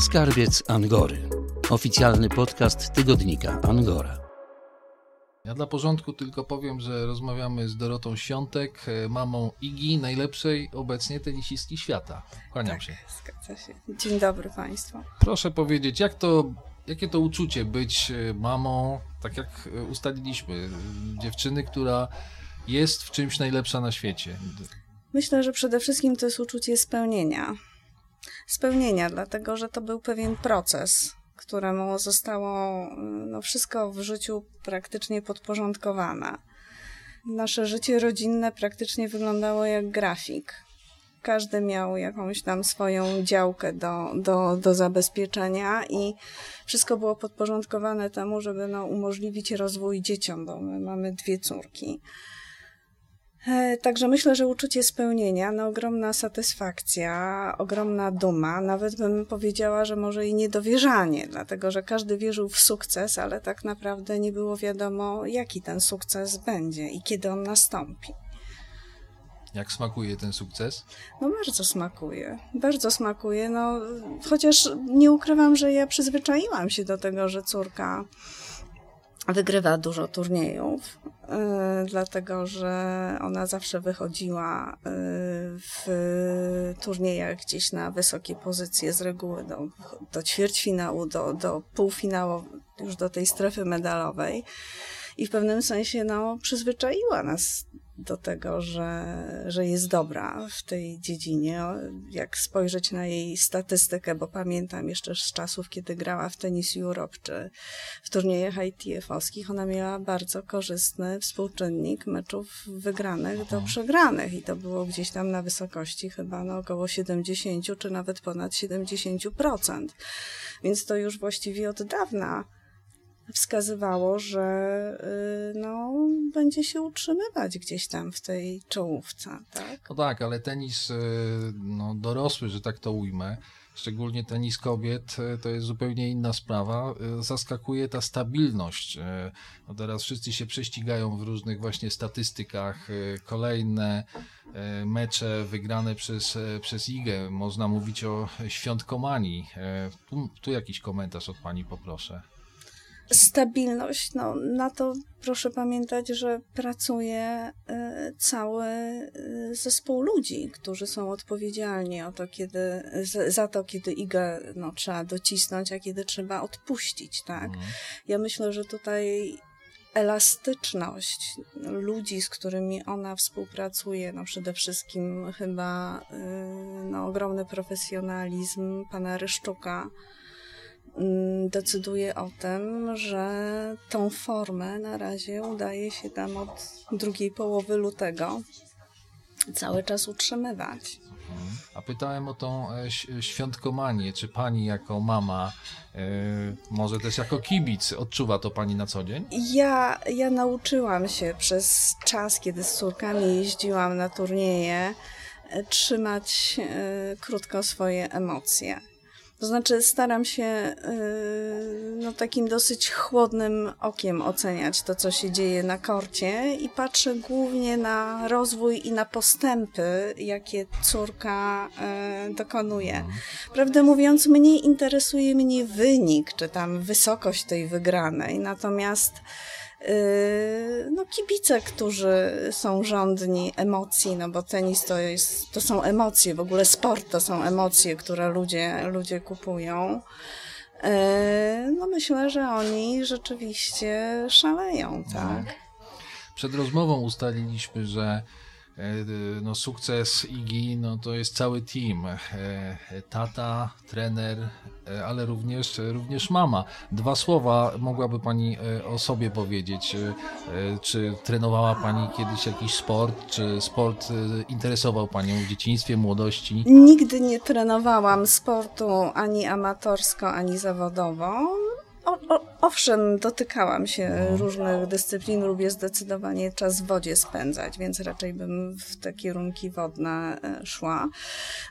Skarbiec Angory. Oficjalny podcast tygodnika Angora. Ja dla porządku tylko powiem, że rozmawiamy z Dorotą Świątek, e, mamą Igi, najlepszej obecnie tenisistki świata. Kłaniam tak, się. Zgadza się. Dzień dobry Państwu. Proszę powiedzieć, jak to, jakie to uczucie być e, mamą, tak jak e, ustaliliśmy, dziewczyny, która jest w czymś najlepsza na świecie? Myślę, że przede wszystkim to jest uczucie spełnienia. Spełnienia, dlatego że to był pewien proces, któremu zostało no, wszystko w życiu praktycznie podporządkowane. Nasze życie rodzinne praktycznie wyglądało jak grafik. Każdy miał jakąś tam swoją działkę do, do, do zabezpieczenia i wszystko było podporządkowane temu, żeby no, umożliwić rozwój dzieciom, bo my mamy dwie córki. E, także myślę, że uczucie spełnienia, no ogromna satysfakcja, ogromna duma, nawet bym powiedziała, że może i niedowierzanie, dlatego że każdy wierzył w sukces, ale tak naprawdę nie było wiadomo, jaki ten sukces będzie i kiedy on nastąpi. Jak smakuje ten sukces? No bardzo smakuje, bardzo smakuje, no chociaż nie ukrywam, że ja przyzwyczaiłam się do tego, że córka wygrywa dużo turniejów, yy, dlatego że ona zawsze wychodziła yy, w turniejach gdzieś na wysokie pozycje z reguły do, do ćwierćfinału, do, do półfinału, już do tej strefy medalowej. I w pewnym sensie no, przyzwyczaiła nas do tego, że, że jest dobra w tej dziedzinie. Jak spojrzeć na jej statystykę, bo pamiętam jeszcze z czasów, kiedy grała w tenis Europe czy w turniejach ITF-owskich, ona miała bardzo korzystny współczynnik meczów wygranych do mhm. przegranych i to było gdzieś tam na wysokości chyba no około 70 czy nawet ponad 70%. Więc to już właściwie od dawna wskazywało, że y, no, będzie się utrzymywać gdzieś tam w tej czołówce. Tak? No tak, ale tenis y, no, dorosły, że tak to ujmę, szczególnie tenis kobiet, y, to jest zupełnie inna sprawa. Zaskakuje ta stabilność. No teraz wszyscy się prześcigają w różnych właśnie statystykach. Kolejne mecze wygrane przez, przez IGę. Można mówić o świątkomanii. Tu, tu jakiś komentarz od Pani poproszę stabilność, no, na to proszę pamiętać, że pracuje y, cały y, zespół ludzi, którzy są odpowiedzialni o to, kiedy, za to, kiedy igę no, trzeba docisnąć, a kiedy trzeba odpuścić, tak? Mhm. Ja myślę, że tutaj elastyczność ludzi, z którymi ona współpracuje, no przede wszystkim chyba y, no, ogromny profesjonalizm pana Ryszczuka, decyduje o tym, że tą formę na razie udaje się tam od drugiej połowy lutego cały czas utrzymywać. A pytałem o tą e, świątkomanię. Czy pani jako mama, e, może też jako kibic, odczuwa to pani na co dzień? Ja, ja nauczyłam się przez czas, kiedy z córkami jeździłam na turnieje, e, trzymać krótko swoje emocje. To znaczy, staram się yy, no, takim dosyć chłodnym okiem oceniać to, co się dzieje na korcie i patrzę głównie na rozwój i na postępy, jakie córka yy, dokonuje. Mhm. Prawdę mówiąc, mniej interesuje mnie wynik, czy tam wysokość tej wygranej, natomiast no, kibice, którzy są rządni emocji, no bo tenis to, jest, to są emocje, w ogóle sport to są emocje, które ludzie, ludzie kupują. Yy, no myślę, że oni rzeczywiście szaleją, tak? Przed rozmową ustaliliśmy, że no, sukces Igi no, to jest cały team. E, tata, trener, e, ale również, również mama. Dwa słowa mogłaby Pani o sobie powiedzieć. Czy trenowała Pani kiedyś jakiś sport? Czy sport interesował Panią w dzieciństwie, młodości? Nigdy nie trenowałam sportu ani amatorsko, ani zawodowo. O, o, owszem, dotykałam się różnych dyscyplin, lubię zdecydowanie czas w wodzie spędzać, więc raczej bym w te kierunki wodne e, szła.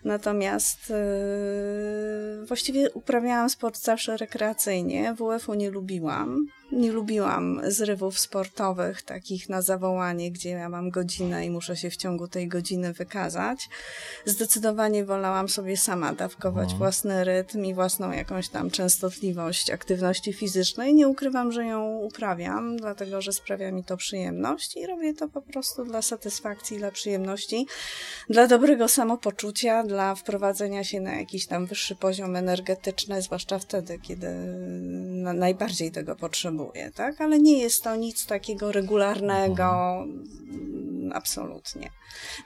Natomiast yy, właściwie uprawiałam sport zawsze rekreacyjnie. WF-u nie lubiłam nie lubiłam zrywów sportowych, takich na zawołanie, gdzie ja mam godzinę i muszę się w ciągu tej godziny wykazać. Zdecydowanie wolałam sobie sama dawkować no. własny rytm i własną jakąś tam częstotliwość aktywności fizycznej. Nie ukrywam, że ją uprawiam, dlatego że sprawia mi to przyjemność i robię to po prostu dla satysfakcji, dla przyjemności, dla dobrego samopoczucia, dla wprowadzenia się na jakiś tam wyższy poziom energetyczny, zwłaszcza wtedy, kiedy najbardziej tego potrzebuję tak? Ale nie jest to nic takiego regularnego, mhm. absolutnie.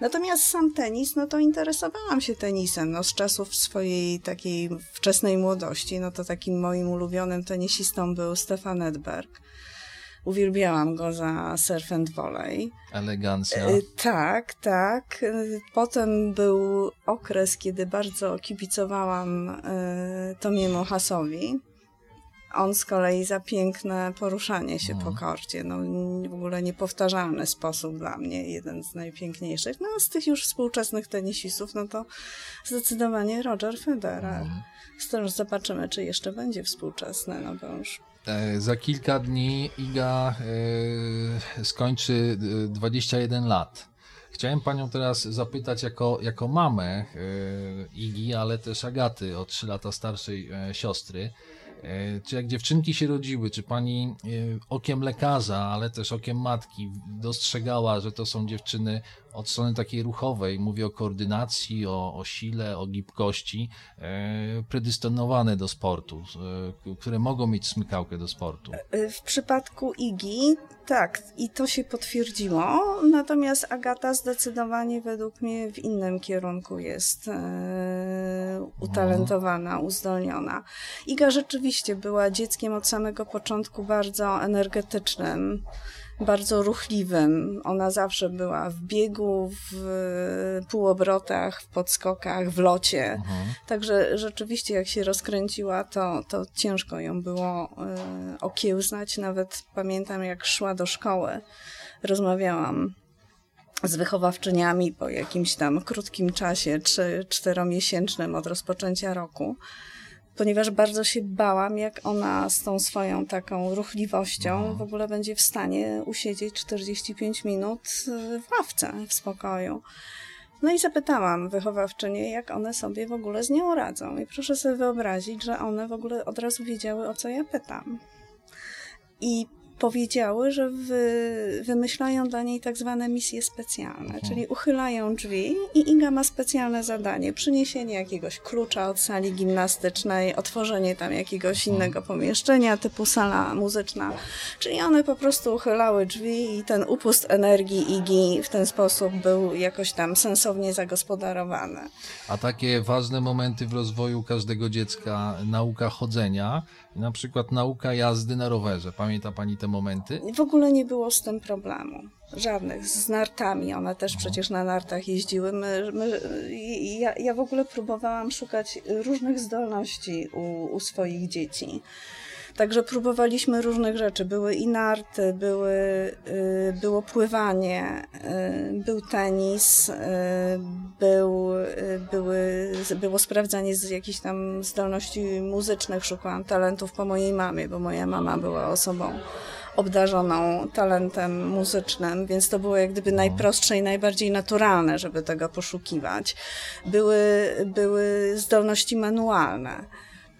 Natomiast sam tenis, no to interesowałam się tenisem, no z czasów swojej takiej wczesnej młodości, no to takim moim ulubionym tenisistą był Stefan Edberg. Uwielbiałam go za surf and volley. Elegancja. E, tak, tak. Potem był okres, kiedy bardzo kibicowałam e, Tomiemu Hasowi on z kolei za piękne poruszanie się po korcie. No, w ogóle niepowtarzalny sposób dla mnie, jeden z najpiękniejszych. No a z tych już współczesnych tenisistów, no to zdecydowanie Roger Federer. No. Zresztą zobaczymy, czy jeszcze będzie współczesny, no bo już e, za kilka dni Iga e, skończy 21 e, lat. Chciałem panią teraz zapytać jako, jako mamę e, Igi, ale też Agaty, o 3 lata starszej e, siostry. E, czy jak dziewczynki się rodziły, czy pani e, okiem lekarza, ale też okiem matki dostrzegała, że to są dziewczyny od strony takiej ruchowej, mówię o koordynacji, o, o sile, o gibkości, e, predystynowane do sportu, które mogą mieć smykałkę do sportu? W przypadku Igi tak, i to się potwierdziło, natomiast Agata zdecydowanie według mnie w innym kierunku jest utalentowana, uzdolniona. Iga rzeczywiście była dzieckiem od samego początku bardzo energetycznym bardzo ruchliwym. Ona zawsze była w biegu, w półobrotach, w podskokach, w locie. Mhm. Także rzeczywiście jak się rozkręciła, to, to ciężko ją było y, okiełznać. Nawet pamiętam jak szła do szkoły. Rozmawiałam z wychowawczyniami po jakimś tam krótkim czasie, czy czteromiesięcznym od rozpoczęcia roku ponieważ bardzo się bałam, jak ona z tą swoją taką ruchliwością mhm. w ogóle będzie w stanie usiedzieć 45 minut w ławce w spokoju. No i zapytałam wychowawczynię, jak one sobie w ogóle z nią radzą. I proszę sobie wyobrazić, że one w ogóle od razu wiedziały, o co ja pytam. I powiedziały, że wy, wymyślają dla niej tak zwane misje specjalne, mhm. czyli uchylają drzwi i Inga ma specjalne zadanie, przyniesienie jakiegoś klucza od sali gimnastycznej, otworzenie tam jakiegoś mhm. innego pomieszczenia typu sala muzyczna, czyli one po prostu uchylały drzwi i ten upust energii Igi w ten sposób był jakoś tam sensownie zagospodarowany. A takie ważne momenty w rozwoju każdego dziecka, nauka chodzenia, na przykład nauka jazdy na rowerze. Pamięta Pani te momenty? W ogóle nie było z tym problemu. Żadnych. Z nartami. One też no. przecież na nartach jeździły. My, my, ja, ja w ogóle próbowałam szukać różnych zdolności u, u swoich dzieci. Także próbowaliśmy różnych rzeczy. Były i narty, były, y, było pływanie, y, był tenis, y, był, były, było sprawdzanie z jakichś tam zdolności muzycznych. Szukałam talentów po mojej mamie, bo moja mama była osobą obdarzoną talentem muzycznym, więc to było jak gdyby najprostsze i najbardziej naturalne, żeby tego poszukiwać. Były, były zdolności manualne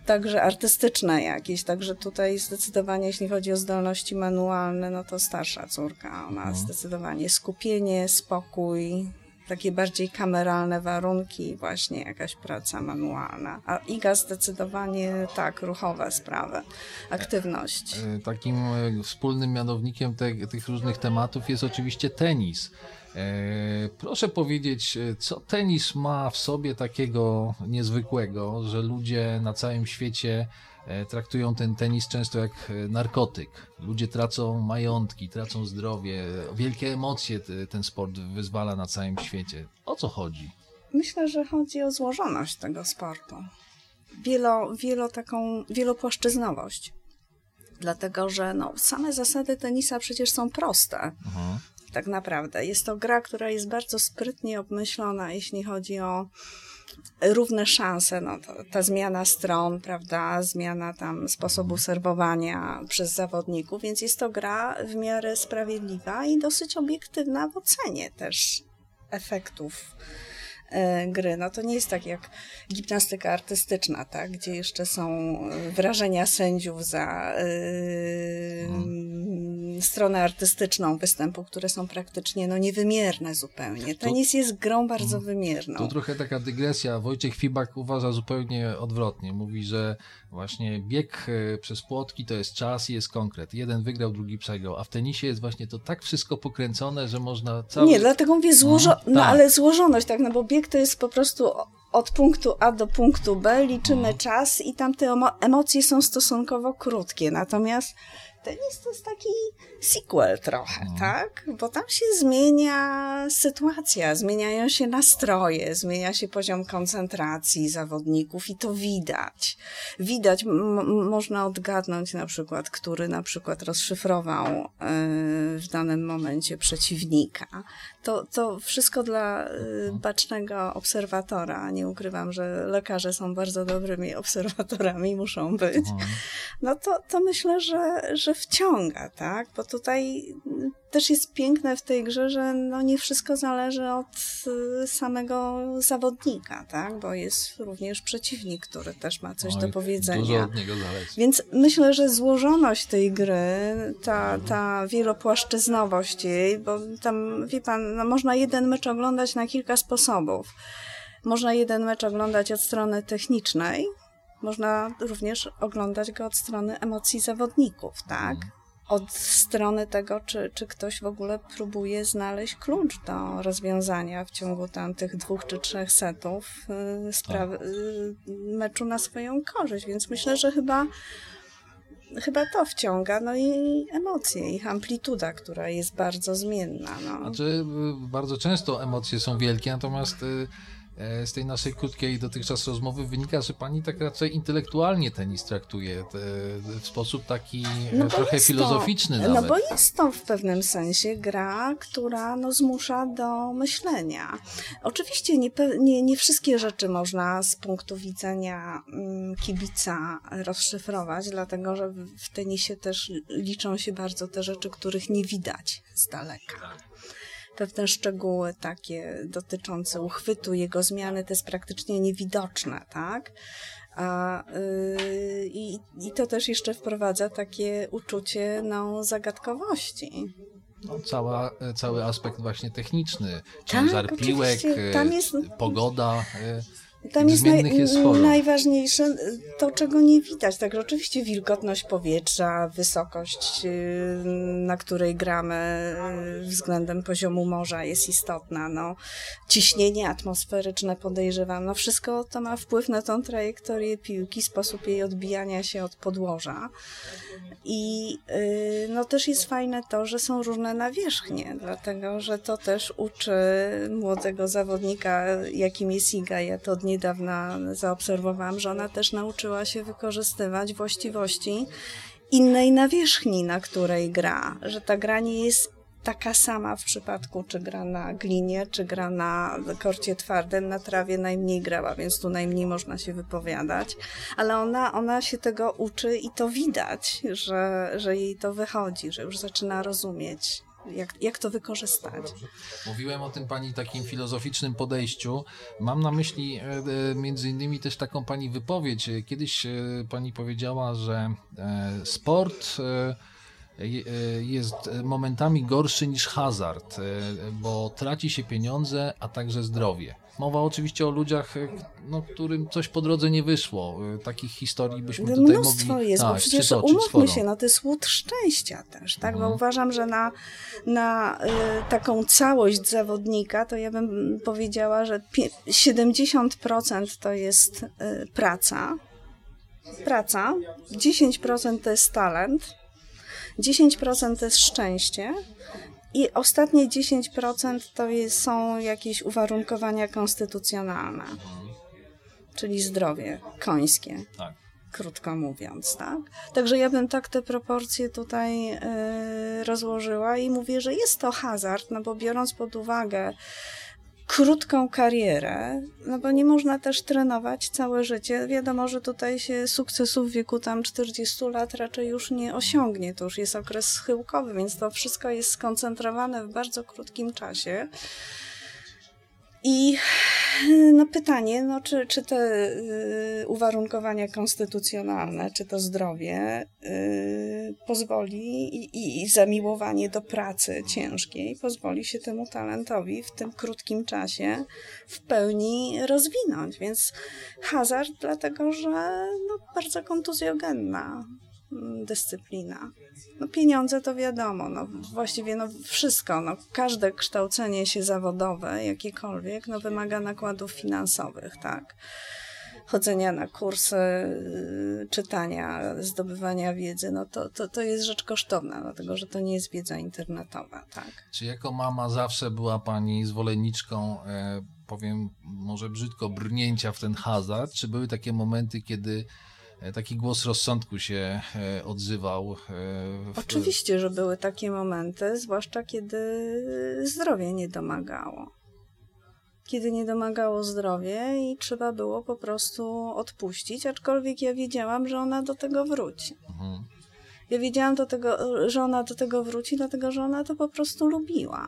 także artystyczne jakieś, także tutaj zdecydowanie jeśli chodzi o zdolności manualne, no to starsza córka, ona mhm. zdecydowanie skupienie, spokój, takie bardziej kameralne warunki, właśnie jakaś praca manualna. A Iga zdecydowanie tak, ruchowe sprawy, aktywność. E, takim e, wspólnym mianownikiem te, tych różnych tematów jest oczywiście tenis. E, proszę powiedzieć, co tenis ma w sobie takiego niezwykłego, że ludzie na całym świecie traktują ten tenis często jak narkotyk. Ludzie tracą majątki, tracą zdrowie, wielkie emocje ten sport wyzwala na całym świecie. O co chodzi? Myślę, że chodzi o złożoność tego sportu. Wielo, wielo taką, wielopłaszczyznowość. Dlatego, że no, same zasady tenisa przecież są proste. Mhm. Tak naprawdę. Jest to gra, która jest bardzo sprytnie obmyślona, jeśli chodzi o równe szanse, no to, ta zmiana stron, prawda, zmiana tam sposobu serwowania przez zawodników, więc jest to gra w miarę sprawiedliwa i dosyć obiektywna w ocenie też efektów gry. No to nie jest tak jak gimnastyka artystyczna, tak? gdzie jeszcze są wrażenia sędziów za yy, stronę artystyczną występu, które są praktycznie no, niewymierne zupełnie. Tenis jest grą bardzo mhm. wymierną. Tu trochę taka dygresja. Wojciech Fibak uważa zupełnie odwrotnie. Mówi, że właśnie bieg e, przez płotki to jest czas i jest konkret. Jeden wygrał, drugi przegrał. A w tenisie jest właśnie to tak wszystko pokręcone, że można cały... Nie, dlatego mówię złożo... Mhm, no, tak. ale złożoność, tak, no bo bieg to jest po prostu od punktu A do punktu B, liczymy czas i tam te emocje są stosunkowo krótkie. Natomiast tenis to jest taki sequel trochę, mhm. tak? Bo tam się zmienia sytuacja, zmieniają się nastroje, zmienia się poziom koncentracji zawodników i to widać. Widać, można odgadnąć na przykład, który na przykład rozszyfrował y, w danym momencie przeciwnika. To, to wszystko dla y, mhm. bacznego obserwatora. Nie ukrywam, że lekarze są bardzo dobrymi obserwatorami, muszą być. Mhm. No to, to myślę, że, że wciąga, tak? Bo tutaj też jest piękne w tej grze, że no nie wszystko zależy od y, samego zawodnika, tak? Bo jest również przeciwnik, który też ma coś Oj, do powiedzenia. Dużo od niego zależy. Więc myślę, że złożoność tej gry, ta, ta wielopłaszczyznowość jej, bo tam, wie pan, no można jeden mecz oglądać na kilka sposobów. Można jeden mecz oglądać od strony technicznej, można również oglądać go od strony emocji zawodników, tak? Mhm od strony tego, czy, czy ktoś w ogóle próbuje znaleźć klucz do rozwiązania w ciągu tam tych dwóch czy trzech setów y, sprawy, tak. y, meczu na swoją korzyść. Więc myślę, że chyba chyba to wciąga, no i emocje, ich amplituda, która jest bardzo zmienna. No. Znaczy, y, bardzo często emocje są wielkie, natomiast z tej naszej krótkiej dotychczas rozmowy wynika, że pani tak raczej intelektualnie tenis traktuje w sposób taki e, no trochę filozoficzny to, nawet. No bo jest to w pewnym sensie gra, która no, zmusza do myślenia. Oczywiście nie, nie, nie wszystkie rzeczy można z punktu widzenia mm, kibica rozszyfrować, dlatego że w tenisie też liczą się bardzo te rzeczy, których nie widać z daleka pewne szczegóły takie dotyczące uchwytu, jego zmiany, to jest praktycznie niewidoczne, tak? A, yy, i, I to też jeszcze wprowadza takie uczucie no, zagadkowości. No, cała, cały aspekt właśnie techniczny, ciężar tak, piłek, jest... pogoda. Tam jest, naj, jest najważniejsze to, czego nie widać. Także oczywiście wilgotność powietrza, wysokość, y, na której gramy y, względem poziomu morza jest istotna. No, ciśnienie atmosferyczne podejrzewam. No, wszystko to ma wpływ na tą trajektorię piłki, sposób jej odbijania się od podłoża. I y, no, też jest fajne to, że są różne nawierzchnie, dlatego że to też uczy młodego zawodnika, jakim jest Iga. Ja to od niedawna zaobserwowałam, że ona też nauczyła się wykorzystywać właściwości innej nawierzchni, na której gra, że ta gra nie jest taka sama w przypadku, czy gra na glinie, czy gra na korcie twardym, na trawie najmniej grała, więc tu najmniej można się wypowiadać, ale ona, ona się tego uczy i to widać, że, że jej to wychodzi, że już zaczyna rozumieć jak, jak to wykorzystać. Mówiłem o tym pani takim filozoficznym podejściu. Mam na myśli e, e, między innymi też taką pani wypowiedź. Kiedyś e, pani powiedziała, że sport jest momentami gorszy niż hazard, bo traci się pieniądze, a także zdrowie. Mowa oczywiście o ludziach, e, no, którym coś po drodze nie wyszło. E, takich historii byśmy tutaj Mnóstwo mogli jest, tak, bo przecież umówmy sporo. się, no to jest łód szczęścia też, tak? Mhm. Bo uważam, że na, na y, taką całość zawodnika, to ja bym powiedziała, że 70% to jest y, praca, praca, 10% to jest talent, 10% to jest szczęście, i ostatnie 10% to jest, są jakieś uwarunkowania konstytucjonalne, czyli zdrowie końskie. Tak. krótko mówiąc, tak? Także ja bym tak te proporcje tutaj y, rozłożyła i mówię, że jest to hazard, no bo biorąc pod uwagę krótką karierę, no bo nie można też trenować całe życie. Wiadomo, że tutaj się sukcesu w wieku tam 40 lat raczej już nie osiągnie. To już jest okres schyłkowy, więc to wszystko jest skoncentrowane w bardzo krótkim czasie. I no pytanie, no czy, czy te y, uwarunkowania konstytucjonalne, czy to zdrowie y, pozwoli i, i zamiłowanie do pracy ciężkiej pozwoli się temu talentowi w tym krótkim czasie w pełni rozwinąć. Więc hazard, dlatego że no, bardzo kontuzjogenna dyscyplina. No pieniądze to wiadomo, no właściwie no wszystko, no każde kształcenie się zawodowe, jakiekolwiek, no wymaga nakładów finansowych, tak. Chodzenia na kursy, y, czytania, zdobywania wiedzy, no to, to, to jest rzecz kosztowna, dlatego że to nie jest wiedza internetowa, tak. Czy jako mama zawsze była Pani zwolenniczką, e, powiem może brzydko, brnięcia w ten hazard, czy były takie momenty, kiedy taki głos rozsądku się e, odzywał. E, w... Oczywiście, że były takie momenty, zwłaszcza kiedy zdrowie nie domagało. Kiedy nie domagało zdrowie i trzeba było po prostu odpuścić, aczkolwiek ja wiedziałam, że ona do tego wróci. Mhm. Ja wiedziałam, do tego, że ona do tego wróci, dlatego że ona to po prostu lubiła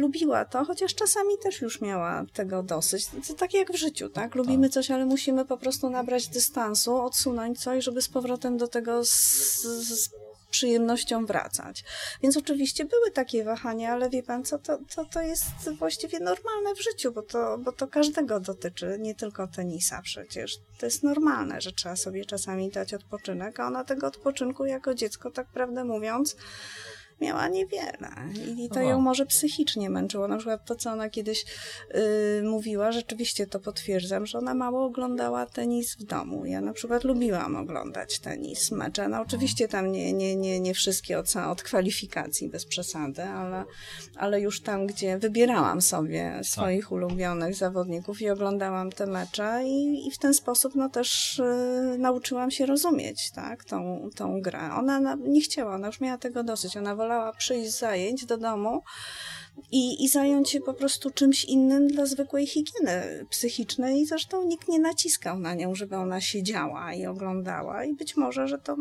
lubiła to, chociaż czasami też już miała tego dosyć. To tak jak w życiu, tak? Lubimy tak. coś, ale musimy po prostu nabrać dystansu, odsunąć coś, żeby z powrotem do tego z, z przyjemnością wracać. Więc oczywiście były takie wahania, ale wie pan co, to, to, to jest właściwie normalne w życiu, bo to, bo to każdego dotyczy, nie tylko tenisa przecież. To jest normalne, że trzeba sobie czasami dać odpoczynek, a ona tego odpoczynku jako dziecko, tak prawdę mówiąc, miała niewiele i to ją może psychicznie męczyło. Na przykład to, co ona kiedyś y, mówiła, rzeczywiście to potwierdzam, że ona mało oglądała tenis w domu. Ja na przykład lubiłam oglądać tenis, mecze. No oczywiście tam nie, nie, nie, nie wszystkie od, od kwalifikacji, bez przesady, ale, ale już tam, gdzie wybierałam sobie swoich tak. ulubionych zawodników i oglądałam te mecze i, i w ten sposób no też y, nauczyłam się rozumieć tak, tą, tą grę. Ona nie chciała, ona już miała tego dosyć. Ona wolała wolała przyjść z zajęć do domu i, i zająć się po prostu czymś innym dla zwykłej higieny psychicznej. Zresztą nikt nie naciskał na nią, żeby ona siedziała i oglądała. I być może, że to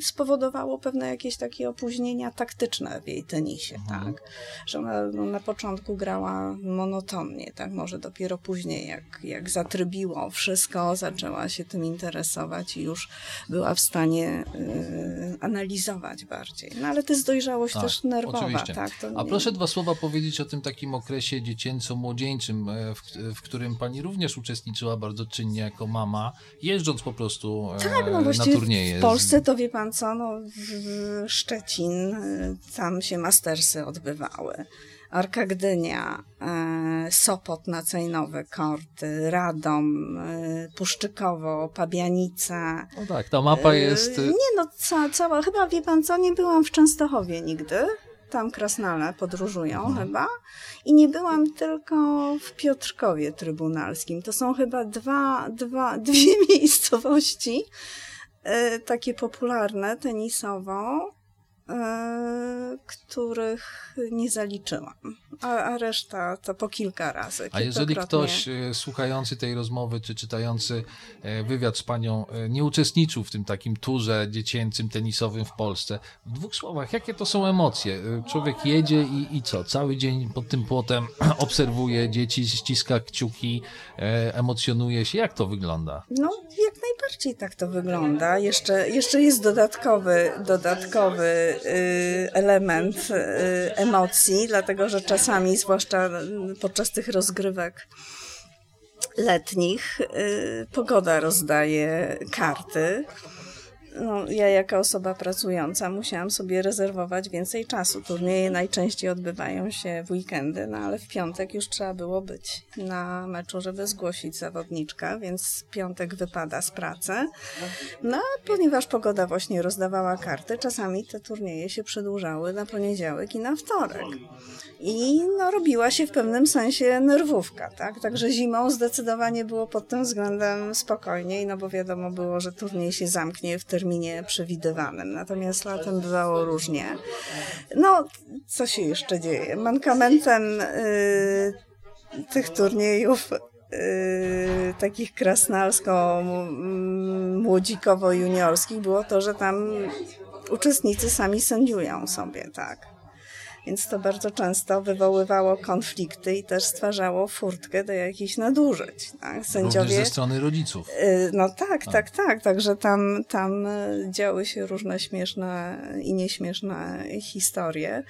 spowodowało pewne jakieś takie opóźnienia taktyczne w jej tenisie, mhm. tak? Że ona no, na początku grała monotonnie, tak? Może dopiero później, jak, jak zatrybiło wszystko, zaczęła się tym interesować i już była w stanie y, analizować bardziej. No ale to jest dojrzałość tak, też nerwowa, oczywiście. tak? A proszę dwa słowa powiedzieć o tym takim okresie dziecięco-młodzieńczym, e, w, w, którym pani również uczestniczyła bardzo czynnie jako mama, jeżdżąc po prostu e, tak, no na turnieje. W Polsce to wie pan co, no, Szczecin, e, tam się mastersy odbywały. Arka Gdynia, Sopot na Cejnowe, Korty, Radom, Puszczykowo, Pabianica. No tak, ta mapa jest... Nie no, ca, cała, chyba wie pan co, nie byłam w Częstochowie nigdy tam krasnale podróżują mhm. chyba. I nie byłam tylko w Piotrkowie Trybunalskim. To są chyba dwa, dwa, dwie miejscowości, e, takie popularne tenisowo, E, których nie zaliczyłam, a, a, reszta to po kilka razy. A jeżeli ktoś e, słuchający tej rozmowy, czy czytający e, wywiad z panią nie uczestniczył w tym takim turze dziecięcym, tenisowym w Polsce, w dwóch słowach, jakie to są emocje? Człowiek jedzie i, i co? Cały dzień pod tym płotem obserwuje dzieci, ściska kciuki, emocjonuje się. Jak to wygląda? No, jak najbardziej tak to wygląda. Jeszcze, jeszcze jest dodatkowy, dodatkowy Y, element y, emocji, dlatego że czasami, zwłaszcza podczas tych rozgrywek letnich, y, pogoda rozdaje karty. No, ja jako osoba pracująca musiałam sobie rezerwować więcej czasu. Turnieje najczęściej odbywają się w weekendy, no ale w piątek już trzeba było być na meczu, żeby zgłosić zawodniczka, więc piątek wypada z pracy. No, ponieważ pogoda właśnie rozdawała karty, czasami te turnieje się przedłużały na poniedziałek i na wtorek. I no, robiła się w pewnym sensie nerwówka, tak? Także zimą zdecydowanie było pod tym względem spokojniej, no bo wiadomo było, że turniej się zamknie w terminie przewidywanym. Natomiast latem bywało różnie. No, co się jeszcze dzieje? Mankamentem y, tych turniejów y, takich krasnalsko-młodzikowo-juniorskich było to, że tam uczestnicy sami sędziują sobie, tak. Więc to bardzo często wywoływało konflikty i też stwarzało furtkę do jakichś nadużyć. Tak? Sędziowie, Również ze strony rodziców. Y, no tak, tak, tak, tak. Także tam, tam działy się różne śmieszne i nieśmieszne historie.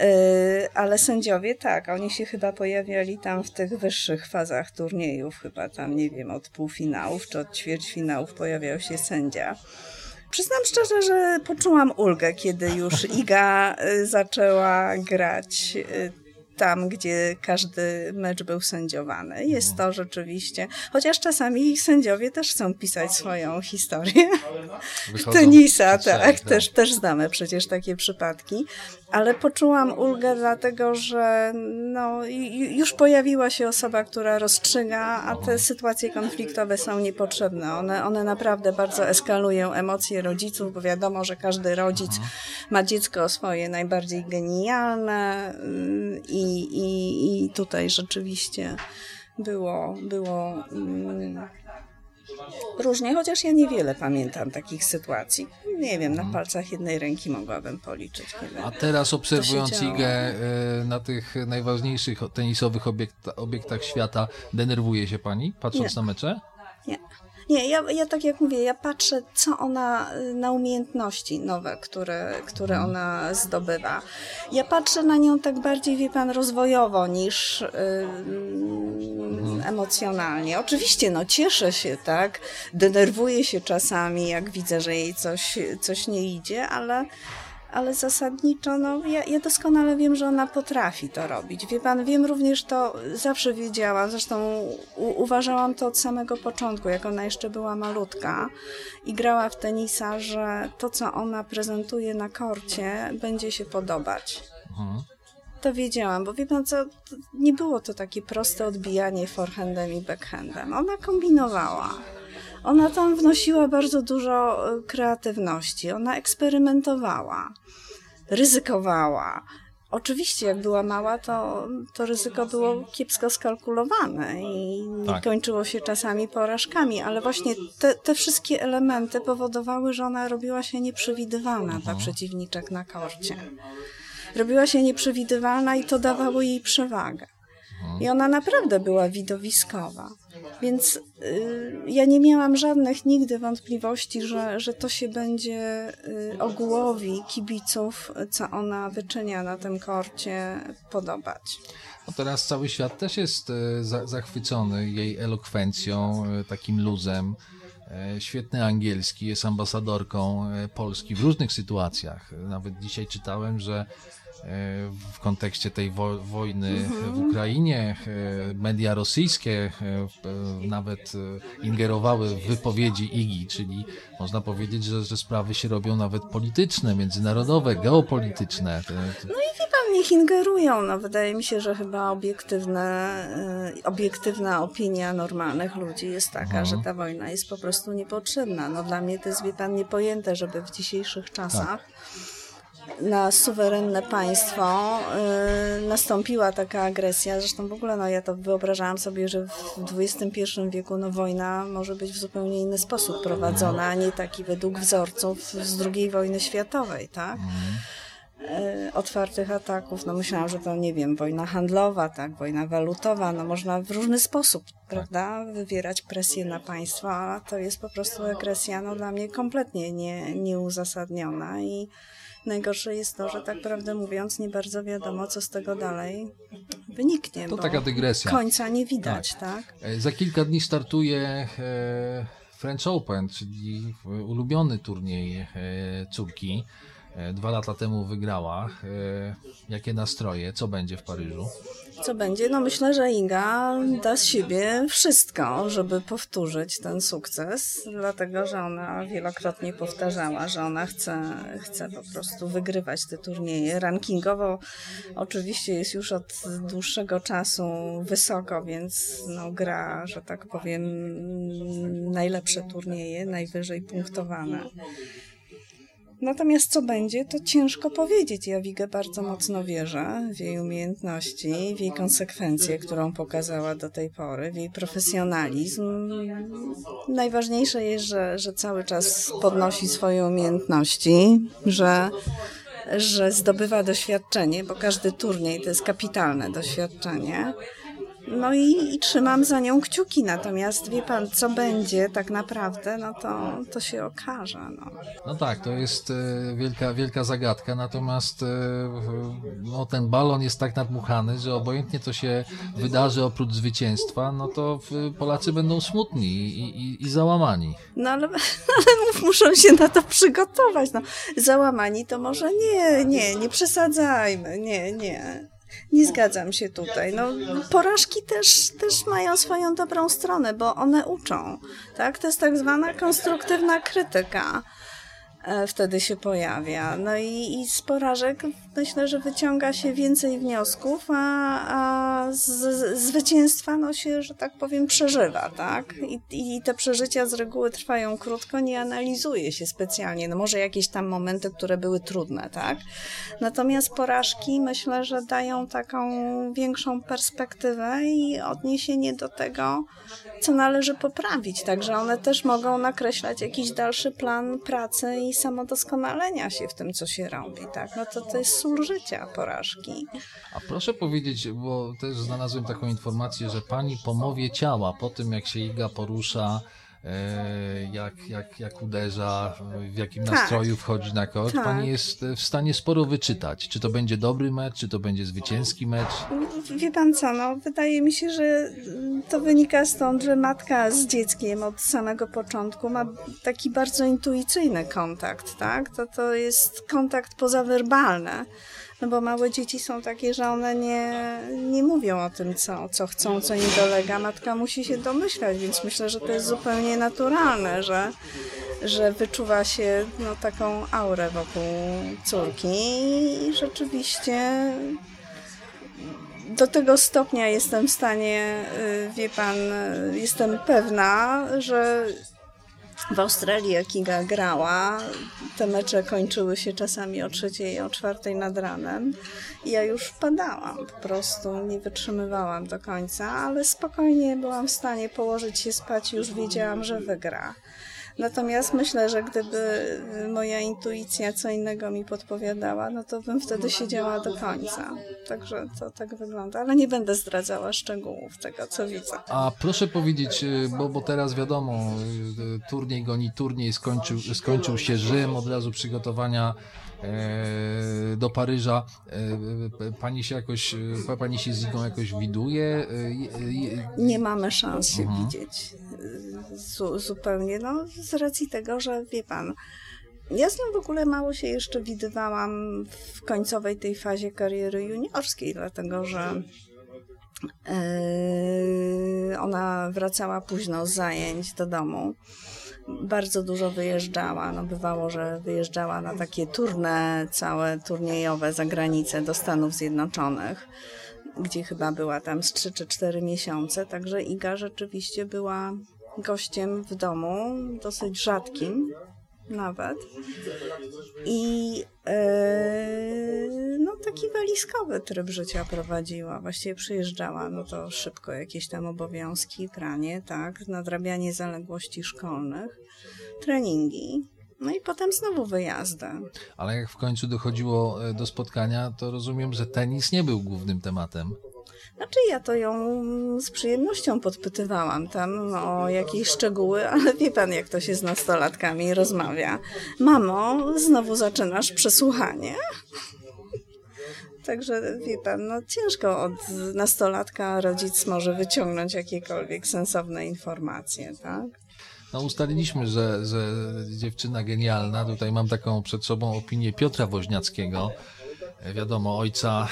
Y, ale sędziowie tak, oni się chyba pojawiali tam w tych wyższych fazach turniejów, chyba tam, nie wiem, od półfinałów czy od ćwierćfinałów pojawiał się sędzia. Przyznam szczerze, że poczułam ulgę, kiedy już Iga y, zaczęła grać y, tam, gdzie każdy mecz był sędziowany. Jest to rzeczywiście, chociaż czasami sędziowie też chcą pisać swoją historię. Wychodzą Tenisa, tak, też, też znamy przecież takie przypadki ale poczułam ulgę dlatego, że no, już pojawiła się osoba, która rozstrzyga, a te sytuacje konfliktowe są niepotrzebne. One, one naprawdę bardzo eskalują emocje rodziców, bo wiadomo, że każdy rodzic ma dziecko swoje najbardziej genialne mm, i, i, i tutaj rzeczywiście było, było mm, Różnie, chociaż ja niewiele pamiętam takich sytuacji. Nie wiem, na mhm. palcach jednej ręki mogłabym policzyć. Kiedy A teraz obserwując Igę e, na tych najważniejszych tenisowych obiekt, obiektach świata, denerwuje się pani, patrząc Nie. na mecze? Nie. Nie, ja, ja tak jak mówię, ja patrzę, co ona na umiejętności nowe, które, które mhm. ona zdobywa. Ja patrzę na nią tak bardziej, wie pan, rozwojowo niż yy, emocjonalnie. Oczywiście, no cieszę się, tak, denerwuję się czasami, jak widzę, że jej coś, coś nie idzie, ale ale zasadniczo, no, ja, ja, doskonale wiem, że ona potrafi to robić. Wie pan, wiem również to, zawsze wiedziałam, zresztą u, uważałam to od samego początku, jak ona jeszcze była malutka i grała w tenisa, że to, co ona prezentuje na korcie, będzie się podobać. Mhm. To wiedziałam, bo wie pan co, nie było to takie proste odbijanie forehandem i backhandem. Ona kombinowała. Ona tam wnosiła bardzo dużo e, kreatywności, ona eksperymentowała, ryzykowała. Oczywiście, jak była mała, to, to ryzyko było kiepsko skalkulowane i tak. kończyło się czasami porażkami, ale właśnie te, te wszystkie elementy powodowały, że ona robiła się nieprzewidywalna, ta mhm. przeciwniczek na korcie. Robiła się nieprzewidywalna i to dawało jej przewagę. I ona naprawdę była widowiskowa. Więc y, ja nie miałam żadnych nigdy wątpliwości, że, że to się będzie y, ogółowi kibiców, co ona wyczynia na tym korcie, podobać. No teraz cały świat też jest y, za, zachwycony jej elokwencją, y, takim luzem. Y, świetny angielski, jest ambasadorką Polski w różnych sytuacjach. Nawet dzisiaj czytałem, że E, w kontekście tej wo wojny mhm. w Ukrainie. E, media rosyjskie e, nawet ingerowały w wypowiedzi IGI, czyli można powiedzieć, że, że sprawy się robią nawet polityczne, międzynarodowe, geopolityczne. No i niech ingerują. No, wydaje mi się, że chyba obiektywne, obiektywna opinia normalnych ludzi jest taka, mhm. że ta wojna jest po prostu niepotrzebna. No dla mnie to jest, wie pan, niepojęte, żeby w dzisiejszych czasach tak na suwerenne państwo y, nastąpiła taka agresja. Zresztą w ogóle no, ja to wyobrażałam sobie, że w XXI wieku no, wojna może być w zupełnie inny sposób prowadzona, a nie taki według wzorców z II wojny światowej, tak? Y, otwartych ataków. No myślałam, że to nie wiem, wojna handlowa, tak, wojna walutowa, no można w różny sposób, prawda, wywierać presję na państwo, a to jest po prostu agresja, no dla mnie kompletnie nie, nieuzasadniona i Najgorsze jest to, że tak prawdę mówiąc, nie bardzo wiadomo, co z tego dalej wyniknie. To taka dygresja. Końca nie widać, tak? tak? E, za kilka dni startuje e, French Open, czyli ulubiony turniej córki. Dwa lata temu wygrała. Jakie nastroje? Co będzie w Paryżu? Co będzie? No myślę, że Inga da z siebie wszystko, żeby powtórzyć ten sukces, dlatego że ona wielokrotnie powtarzała, że ona chce, chce po prostu wygrywać te turnieje. Rankingowo oczywiście jest już od dłuższego czasu wysoko, więc no, gra, że tak powiem, najlepsze turnieje, najwyżej punktowane. Natomiast co będzie, to ciężko powiedzieć. Ja Wigę bardzo mocno wierzę w jej umiejętności, w jej konsekwencje, którą pokazała do tej pory, w jej profesjonalizm. Najważniejsze jest, że, że cały czas podnosi swoje umiejętności, że że zdobywa doświadczenie, bo każdy turniej to jest kapitalne doświadczenie. No i, i, trzymam za nią kciuki, natomiast wie pan, co będzie tak naprawdę, no to, to się okaże. No. no tak, to jest e, wielka, wielka zagadka, natomiast e, no, ten balon jest tak nadmuchany, że obojętnie co się wydarzy oprócz zwycięstwa, no to Polacy będą smutni i, i, i załamani. No ale, ale muszą się na to przygotować. No, załamani to może nie, nie, nie przesadzajmy, nie, nie. Nie zgadzam się tutaj. No, porażki też, też mają swoją dobrą stronę, bo one uczą. Tak? To jest tak zwana konstruktywna krytyka. E, wtedy się pojawia. No i, i z porażek myślę, że wyciąga się więcej wniosków, a, a z, zwycięstwa no się, że tak powiem, przeżywa, tak? I, I te przeżycia z reguły trwają krótko, nie analizuje się specjalnie. No może jakieś tam momenty, które były trudne, tak? Natomiast porażki myślę, że dają taką większą perspektywę i odniesienie do tego, co należy poprawić. Także one też mogą nakreślać jakiś dalszy plan pracy i samodoskonalenia się w tym, co się robi, tak? No to to jest sól życia, porażki. A proszę powiedzieć, bo też znalazłem taką informację, że pani po mowie ciała, po tym jak się Iga porusza, jak, jak, jak uderza, w jakim tak, nastroju wchodzi na kort. Tak. Pani jest w stanie sporo wyczytać. Czy to będzie dobry mecz, czy to będzie zwycięski mecz? Wie pan co, no, wydaje mi się, że to wynika stąd, że matka z dzieckiem od samego początku ma taki bardzo intuicyjny kontakt, tak? To, to jest kontakt pozawerbalny. No bo małe dzieci są takie, że one nie, nie mówią o tym, co, co chcą, co im dolega. Matka musi się domyślać, więc myślę, że to jest zupełnie naturalne, że, że wyczuwa się no, taką aurę wokół córki i rzeczywiście do tego stopnia jestem w stanie, y, wie pan, y, jestem pewna, że w Australii, jak grała, te mecze kończyły się czasami o trzeciej, o czwartej nad ranem. I ja już wpadałam, po prostu nie wytrzymywałam do końca, ale spokojnie byłam w stanie położyć się spać już wiedziałam, że wygra. Natomiast myślę, że gdyby moja intuicja co innego mi podpowiadała, no to bym wtedy siedziała do końca. Także to tak wygląda, ale nie będę zdradzała szczegółów tego, co widzę. A proszę powiedzieć, y, bo, bo teraz wiadomo, y, turniej goni turniej, skończył, skończył się Rzym, od razu przygotowania do Paryża. E, pani się jakoś, pani się z Igą jakoś widuje? E, nie mamy szans się mhm. widzieć zu, zupełnie, no z racji tego, że wie pan, ja z nią w ogóle mało się jeszcze widywałam w końcowej tej fazie kariery juniorskiej, dlatego że ona wracała późno z zajęć do domu. Bardzo dużo wyjeżdżała. No bywało, że wyjeżdżała na takie turne całe turniejowe za granicę do Stanów Zjednoczonych, gdzie chyba była tam z 3 czy 4 miesiące. Także Iga rzeczywiście była gościem w domu, dosyć rzadkim nawet. I yy, no taki walizkowy tryb życia prowadziła. Właściwie przyjeżdżała, no to szybko jakieś tam obowiązki, pranie, tak, nadrabianie zaległości szkolnych, treningi. No i potem znowu wyjazdy. Ale jak w końcu dochodziło e, do spotkania, to rozumiem, że tenis nie był głównym tematem. Znaczy ja to ją z przyjemnością podpytywałam tam o jakieś szczegóły, ale wie pan jak to się z nastolatkami rozmawia. Mamo, znowu zaczynasz przesłuchanie? Także wie pan, no ciężko od nastolatka rodzic może wyciągnąć jakiekolwiek sensowne informacje, tak? No ustaliliśmy, że, że dziewczyna genialna. Tutaj mam taką przed sobą opinię Piotra Woźniackiego, e, wiadomo, ojca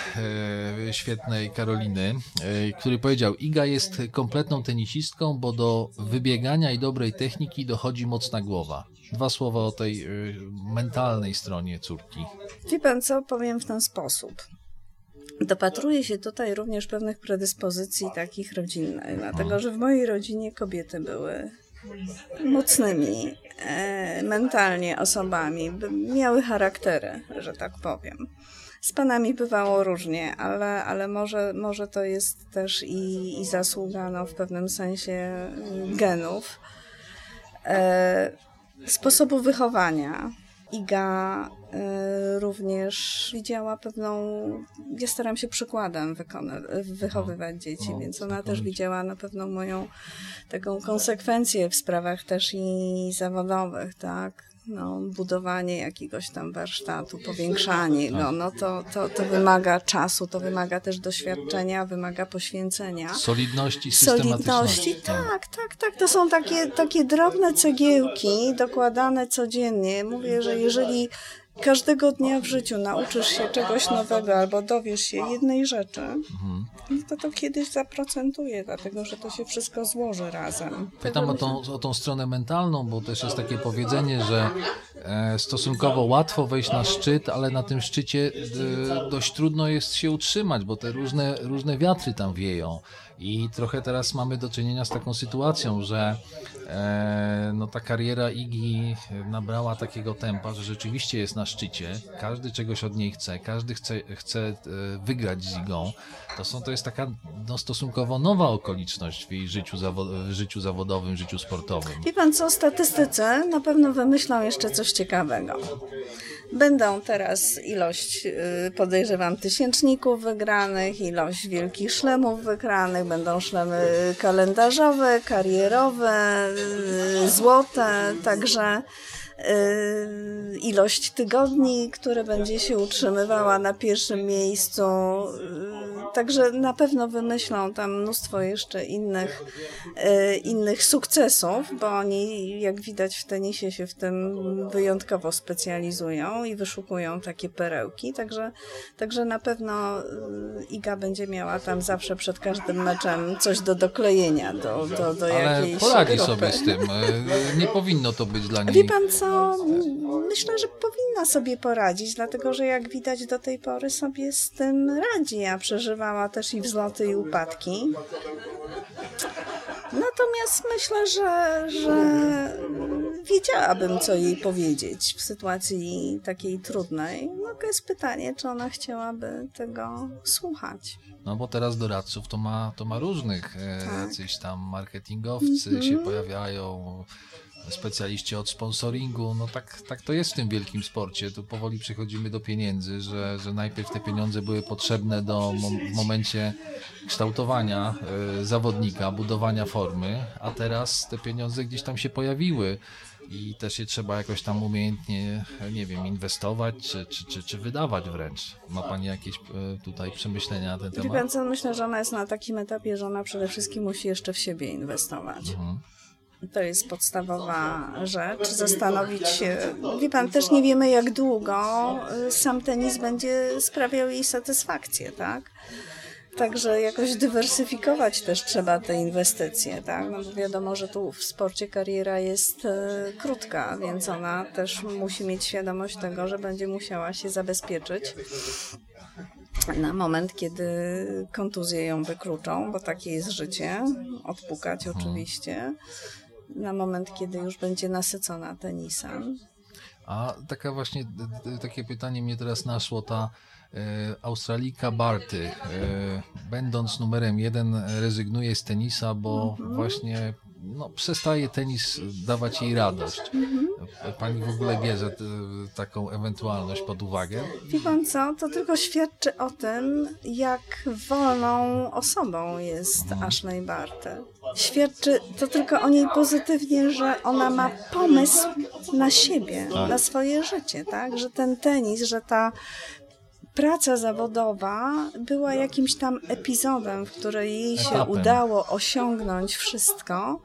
e, świetnej Karoliny, e, który powiedział, Iga jest kompletną tenisistką, bo do wybiegania i dobrej techniki dochodzi mocna głowa. Dwa słowa o tej mentalnej stronie córki. Wie pan co, powiem w ten sposób. Dopatruję się tutaj również pewnych predyspozycji takich rodzinnych, dlatego że w mojej rodzinie kobiety były mocnymi e, mentalnie osobami, miały charaktery, że tak powiem. Z panami bywało różnie, ale, ale może, może to jest też i, i zasługa no, w pewnym sensie genów. E, sposobu wychowania. Iga również widziała pewną. Ja staram się przykładem wykona, wychowywać dzieci, no, więc ona też znakomicie. widziała na pewno moją taką konsekwencję w sprawach też i zawodowych, tak. No, budowanie jakiegoś tam warsztatu, powiększanie go, no to, to, to wymaga czasu, to wymaga też doświadczenia, wymaga poświęcenia Solidności, systematyczności. solidności. Tak, tak, tak. To są takie, takie drobne cegiełki dokładane codziennie. Mówię, że jeżeli każdego dnia w życiu nauczysz się czegoś nowego albo dowiesz się jednej rzeczy, Mhm. no to to kiedyś zaprocentuje, dlatego że to się wszystko złoży razem. Pytam o tą, o tą stronę mentalną, bo też jest takie powiedzenie, że e, stosunkowo łatwo wejść na szczyt, ale na tym szczycie e, dość trudno jest się utrzymać, bo te różne, różne wiatry tam wieją. I trochę teraz mamy do czynienia z taką sytuacją, że no, ta kariera Igi nabrała takiego tempa, że rzeczywiście jest na szczycie. Każdy czegoś od niej chce, każdy chce, chce e, wygrać z Igą. To, są, to jest taka no, stosunkowo nowa okoliczność w jej życiu, zawo- życiu zawodowym, życiu sportowym. Wie pan co, statystycy na pewno wymyślą jeszcze coś ciekawego. Będą teraz ilość, y, podejrzewam, tysięczników wygranych, ilość wielkich szlemów wygranych, będą szlemy kalendarzowe, karierowe, y, złote, także ilość tygodni, które będzie się utrzymywała na pierwszym miejscu. y, Także na pewno wymyślą tam mnóstwo jeszcze innych, y, innych sukcesów, bo oni, jak widać w tenisie, się w tym wyjątkowo specjalizują i wyszukują takie perełki. Także, także na pewno y, Iga będzie miała tam zawsze przed każdym meczem coś do doklejenia, do, do, do Ale jakiejś grupy. sobie z tym. Nie powinno to być dla niej. Wie pan co? Myślę, że powinna sobie poradzić, dlatego że jak widać do tej pory sobie z tym radzi, a przeżywała też i wzloty i upadki. Natomiast myślę, że, że wiedziałabym, co jej powiedzieć w sytuacji takiej trudnej. No to jest pytanie, czy ona chciałaby tego słuchać. No bo teraz doradców to ma, to ma różnych. E, Tak. Jacyś tam marketingowcy Mhm. się pojawiają, specjaliści od sponsoringu. No tak, tak to jest w tym wielkim sporcie. Tu powoli przechodzimy do pieniędzy, że, że najpierw te pieniądze były potrzebne do w momencie kształtowania e, zawodnika, budowania formy, a teraz te pieniądze gdzieś tam się pojawiły. I też je trzeba jakoś tam umiejętnie, nie wiem, inwestować czy, czy, czy, czy wydawać wręcz. Ma Pani jakieś e, tutaj przemyślenia na ten Wie temat? pan co, myślę, że ona jest na takim etapie, że ona przede wszystkim musi jeszcze w siebie inwestować. Mhm. To jest podstawowa rzecz. Zastanowić się. Wie pan, też nie wiemy, jak długo y, sam tenis będzie sprawiał jej satysfakcję, tak? Także jakoś dywersyfikować też trzeba te inwestycje, tak? No wiadomo, że tu w sporcie kariera jest e, krótka, więc ona też musi mieć świadomość tego, że będzie musiała się zabezpieczyć na moment, kiedy kontuzje ją wykluczą, bo takie jest życie, odpukać oczywiście, na moment, kiedy już będzie nasycona tenisem. A taka właśnie, takie pytanie mnie teraz naszło, ta e, Australika Barty, e, będąc numerem jeden, rezygnuje z tenisa, bo właśnie no, przestaje tenis dawać jej radość. Pani w ogóle bierze t- taką ewentualność pod uwagę? Wie pan co, to tylko świadczy o tym, jak wolną osobą jest Ashley Barty. Świadczy to tylko o niej pozytywnie, że ona ma pomysł na siebie, na swoje życie, tak? Że ten tenis, że ta praca zawodowa była jakimś tam epizodem, w której jej się Etapem. udało osiągnąć wszystko.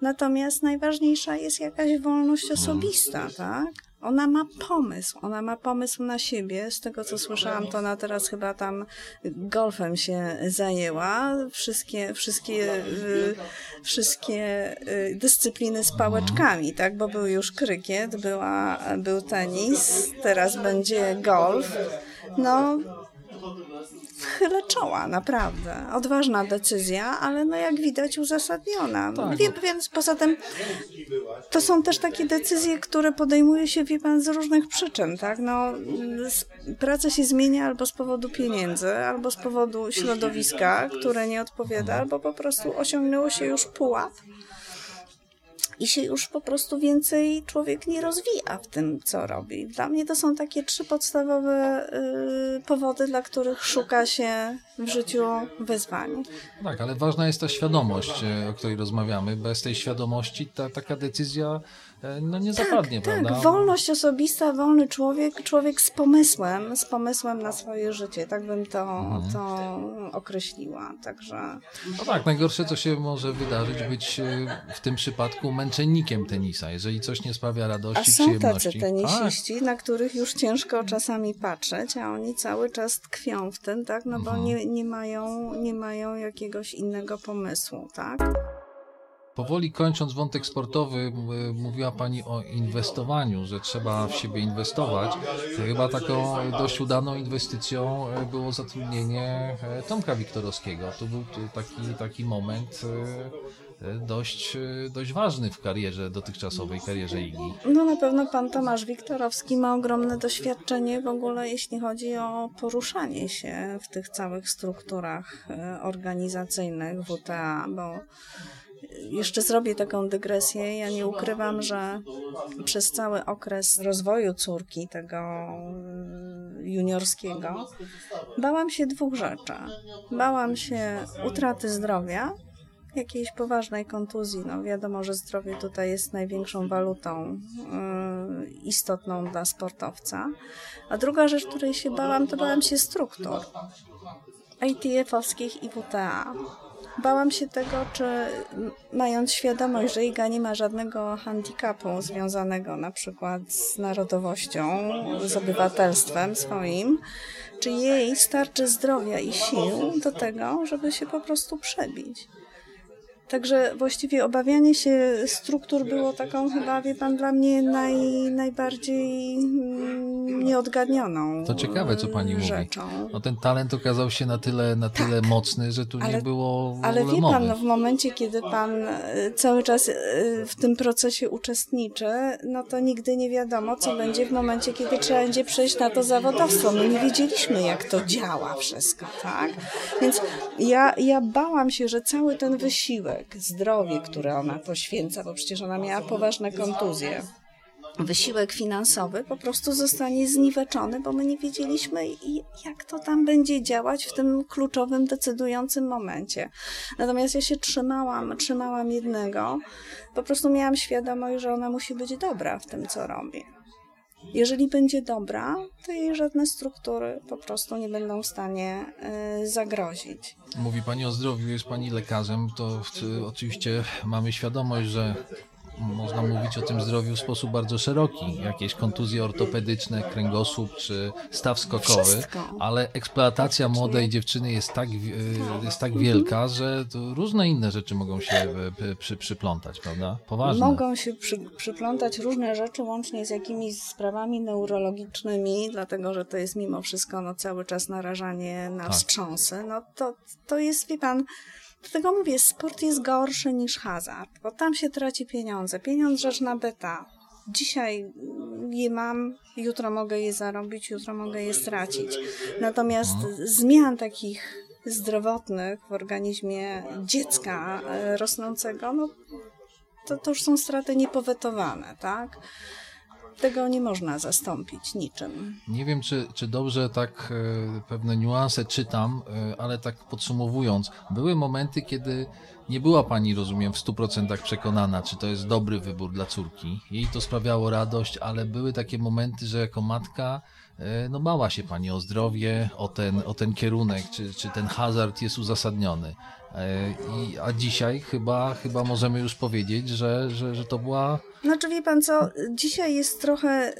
Natomiast najważniejsza jest jakaś wolność osobista, tak? Ona ma pomysł, ona ma pomysł na siebie. Z tego co słyszałam, to ona teraz chyba tam golfem się zajęła. Wszystkie, wszystkie, y, wszystkie y, dyscypliny z pałeczkami, tak? Bo był już krykiet, była, był tenis, teraz będzie golf. No, chylę czoła, naprawdę. Odważna decyzja, ale no jak widać uzasadniona. Tak. Wie, więc poza tym to są też takie decyzje, które podejmuje się, wie pan, z różnych przyczyn, tak? No, praca się zmienia albo z powodu pieniędzy, albo z powodu środowiska, które nie odpowiada, albo po prostu osiągnęło się już pułap i się już po prostu więcej człowiek nie rozwija w tym, co robi. Dla mnie to są takie trzy podstawowe y, powody, dla których szuka się w życiu wyzwań. Tak, ale ważna jest ta świadomość, e, o której rozmawiamy. Bez tej świadomości ta taka decyzja no, nie zapadnie, tak, prawda? wolność osobista, wolny człowiek, człowiek z pomysłem, z pomysłem na swoje życie, tak bym to, Mhm. to określiła. Także No tak, najgorsze co się może wydarzyć, być e, w tym przypadku męczennikiem tenisa, jeżeli coś nie sprawia A radości, są przyjemności. tacy tenisiści, na których już ciężko czasami patrzeć, a oni cały czas tkwią w tym, tak? No bo Mhm. nie, nie, mają, nie mają jakiegoś innego pomysłu, tak? Powoli kończąc wątek sportowy, mówiła Pani o inwestowaniu, że trzeba w siebie inwestować. Chyba taką dość udaną inwestycją e, było zatrudnienie e, Tomka Wiktorowskiego. To był taki, taki moment e, dość, dość ważny w karierze dotychczasowej, karierze Igi. No na pewno pan Tomasz Wiktorowski ma ogromne doświadczenie w ogóle, jeśli chodzi o poruszanie się w tych całych strukturach organizacyjnych WTA, bo jeszcze zrobię taką dygresję. Ja nie ukrywam, że przez cały okres rozwoju córki tego e, juniorskiego bałam się dwóch rzeczy. Bałam się utraty zdrowia, jakiejś poważnej kontuzji. No wiadomo, że zdrowie tutaj jest największą walutą yy, istotną dla sportowca. A druga rzecz, której się bałam, to bałam się struktur ITF-owskich i WTA. Bałam się tego, czy mając świadomość, że Iga nie ma żadnego handicapu związanego na przykład z narodowością, z obywatelstwem swoim, czy jej starczy zdrowia i sił do tego, żeby się po prostu przebić. Także właściwie obawianie się struktur było taką chyba, wie pan, dla mnie naj, najbardziej mm, nieodgadnioną To ciekawe, co pani e, mówi. rzeczą. No ten talent okazał się na tyle, na tyle mocny, że tu nie Ale- było w Ale ogóle wie mowy. pan, no w momencie, kiedy pan e, cały czas e, w tym procesie uczestniczy, no to nigdy nie wiadomo, co będzie w momencie, kiedy trzeba będzie przejść na to zawodowstwo. My nie wiedzieliśmy, jak to działa wszystko, tak? Więc ja, ja bałam się, że cały ten wysiłek, zdrowie, które ona poświęca, bo przecież ona miała poważne kontuzje, wysiłek finansowy po prostu zostanie zniweczony, bo my nie wiedzieliśmy, jak to tam będzie działać w tym kluczowym, decydującym momencie. Natomiast ja się trzymałam, trzymałam jednego, po prostu miałam świadomość, że ona musi być dobra w tym, co robi. Jeżeli będzie dobra, to jej żadne struktury po prostu nie będą w stanie y, zagrozić. Mówi Pani o zdrowiu, jest Pani lekarzem, to oczywiście mamy świadomość, że można mówić o tym zdrowiu w sposób bardzo szeroki. Jakieś kontuzje ortopedyczne, kręgosłup czy staw skokowy, Wszystko. ale eksploatacja młodej dziewczyny jest tak, jest tak wielka, że różne inne rzeczy mogą się e, przy, przyplątać, prawda? Poważne. Mogą się przy, przyplątać różne rzeczy, łącznie z jakimiś sprawami neurologicznymi, dlatego że to jest mimo wszystko no, cały czas narażanie na Tak. wstrząsy. No to, to jest, wie pan, dlatego mówię, sport jest gorszy niż hazard, bo tam się traci pieniądze. Pieniądz rzecz nabyta. Dzisiaj je mam, jutro mogę je zarobić, jutro mogę je stracić. Natomiast zmian takich zdrowotnych w organizmie dziecka e, rosnącego, no to, to już są straty niepowetowane, tak? Tego nie można zastąpić niczym. Nie wiem, czy, czy dobrze tak e, pewne niuanse czytam, e, ale tak podsumowując, były momenty, kiedy nie była pani, rozumiem, w 100% przekonana, czy to jest dobry wybór dla córki. Jej to sprawiało radość, ale były takie momenty, że jako matka e, no bała się pani o zdrowie, o ten, o ten kierunek, czy, czy ten hazard jest uzasadniony. E, I, a dzisiaj chyba, chyba możemy już powiedzieć, że, że, że to była. Znaczy wie pan co, dzisiaj jest trochę.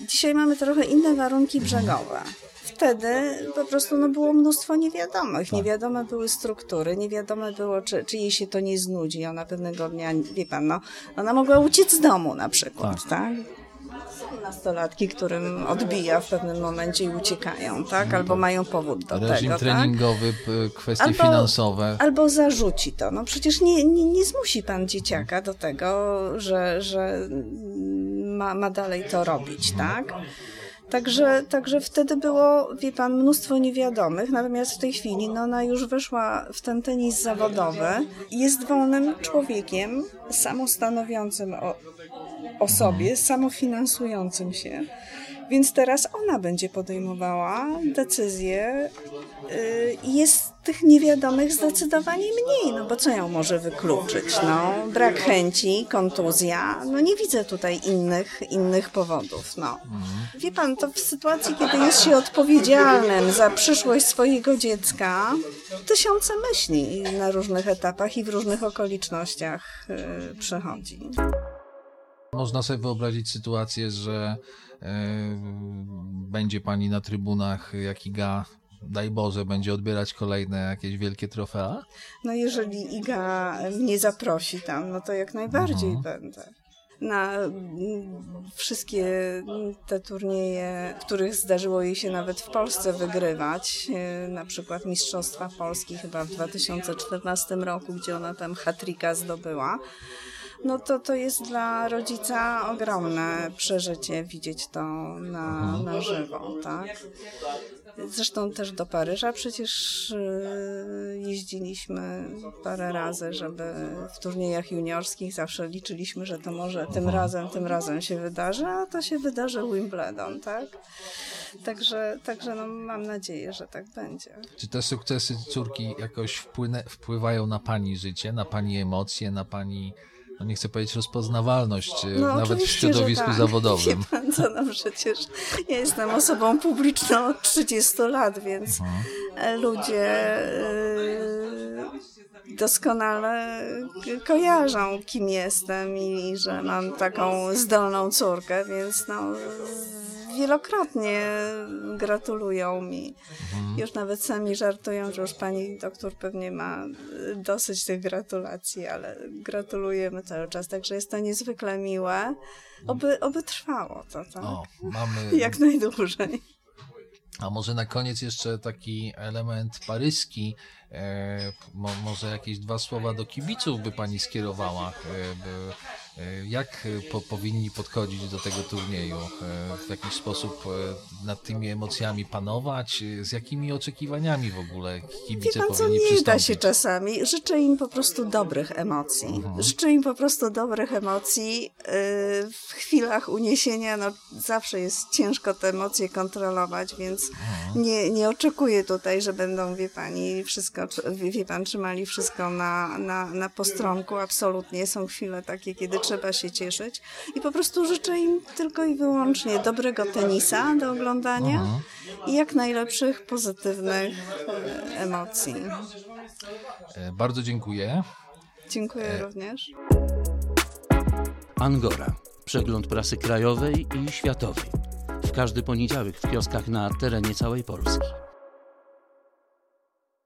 Dzisiaj mamy trochę inne warunki brzegowe. Wtedy po prostu no, było mnóstwo niewiadomych. Tak. Niewiadome były struktury, niewiadome było, czy, czy jej się to nie znudzi. Ona pewnego dnia, wie pan, no, ona mogła uciec z domu na przykład, tak? tak? Są nastolatki, którym odbija w pewnym momencie i uciekają, tak? Albo mają powód do Reżim tego, tak? treningowy, p- kwestie Albo- finansowe. Albo zarzuci to. No przecież nie, nie, nie zmusi pan dzieciaka do tego, że, że ma, ma dalej to robić, tak? Także, także wtedy było, wie pan, mnóstwo niewiadomych, natomiast w tej chwili no, ona już weszła w ten tenis zawodowy, jest wolnym człowiekiem, samostanowiącym o, o sobie, samofinansującym się. Więc teraz ona będzie podejmowała decyzje yy, i jest tych niewiadomych zdecydowanie mniej, no bo co ją może wykluczyć? No, brak chęci, kontuzja, no nie widzę tutaj innych, innych powodów, no. Wie pan, to w sytuacji, kiedy jest się odpowiedzialnym za przyszłość swojego dziecka, tysiące myśli na różnych etapach i w różnych okolicznościach yy, przechodzi. Można sobie wyobrazić sytuację, że e, będzie pani na trybunach, jak Iga, daj Boże, będzie odbierać kolejne jakieś wielkie trofea? No jeżeli Iga mnie zaprosi tam, no to jak najbardziej będę. Na wszystkie te turnieje, których zdarzyło jej się nawet w Polsce wygrywać, e, na przykład Mistrzostwa Polski chyba w 2014 roku, gdzie ona tam hatrika zdobyła, no to to jest dla rodzica ogromne przeżycie widzieć to na, na żywo, tak? Zresztą też do Paryża przecież y, jeździliśmy parę razy, żeby w turniejach juniorskich zawsze liczyliśmy, że to może tym razem, tym razem się wydarzy, a to się wydarzy Wimbledon, tak? Także, także no, mam nadzieję, że tak będzie. Czy te sukcesy córki jakoś wpłynę, wpływają na pani życie, na pani emocje, na pani, no nie chcę powiedzieć rozpoznawalność, e, No, nawet w środowisku tak. zawodowym? Wie pan co, no przecież ja jestem osobą publiczną od 30 lat, więc Mhm. ludzie y, doskonale kojarzą, kim jestem i że mam taką zdolną córkę, więc no wielokrotnie gratulują mi. Już nawet sami żartują, że już pani doktor pewnie ma dosyć tych gratulacji, ale gratulujemy cały czas, także jest to niezwykle miłe. Oby, oby trwało to, tak? O, mamy, Jak najdłużej. a może na koniec jeszcze taki element paryski, e, mo, może jakieś dwa słowa do kibiców by pani skierowała, e, by, jak e, po, powinni podchodzić do tego turnieju, e, w jakiś sposób e, nad tymi emocjami panować, e, z jakimi oczekiwaniami w ogóle Wie kibice pan co, nie da przystąpić? się czasami. Życzę im po prostu dobrych emocji. Życzę im po prostu dobrych emocji. W chwilach uniesienia no, zawsze jest ciężko te emocje kontrolować, więc nie, nie oczekuję tutaj, że będą, wie pani, wszystko, wie, wie pan, trzymali wszystko na, na, na postronku. Absolutnie są chwile takie, kiedy trzeba się cieszyć. I po prostu życzę im tylko i wyłącznie dobrego tenisa do oglądania i jak najlepszych, pozytywnych e, emocji. E, Bardzo dziękuję. Dziękuję również. Angora. Przegląd prasy krajowej i światowej. W każdy poniedziałek w kioskach na terenie całej Polski.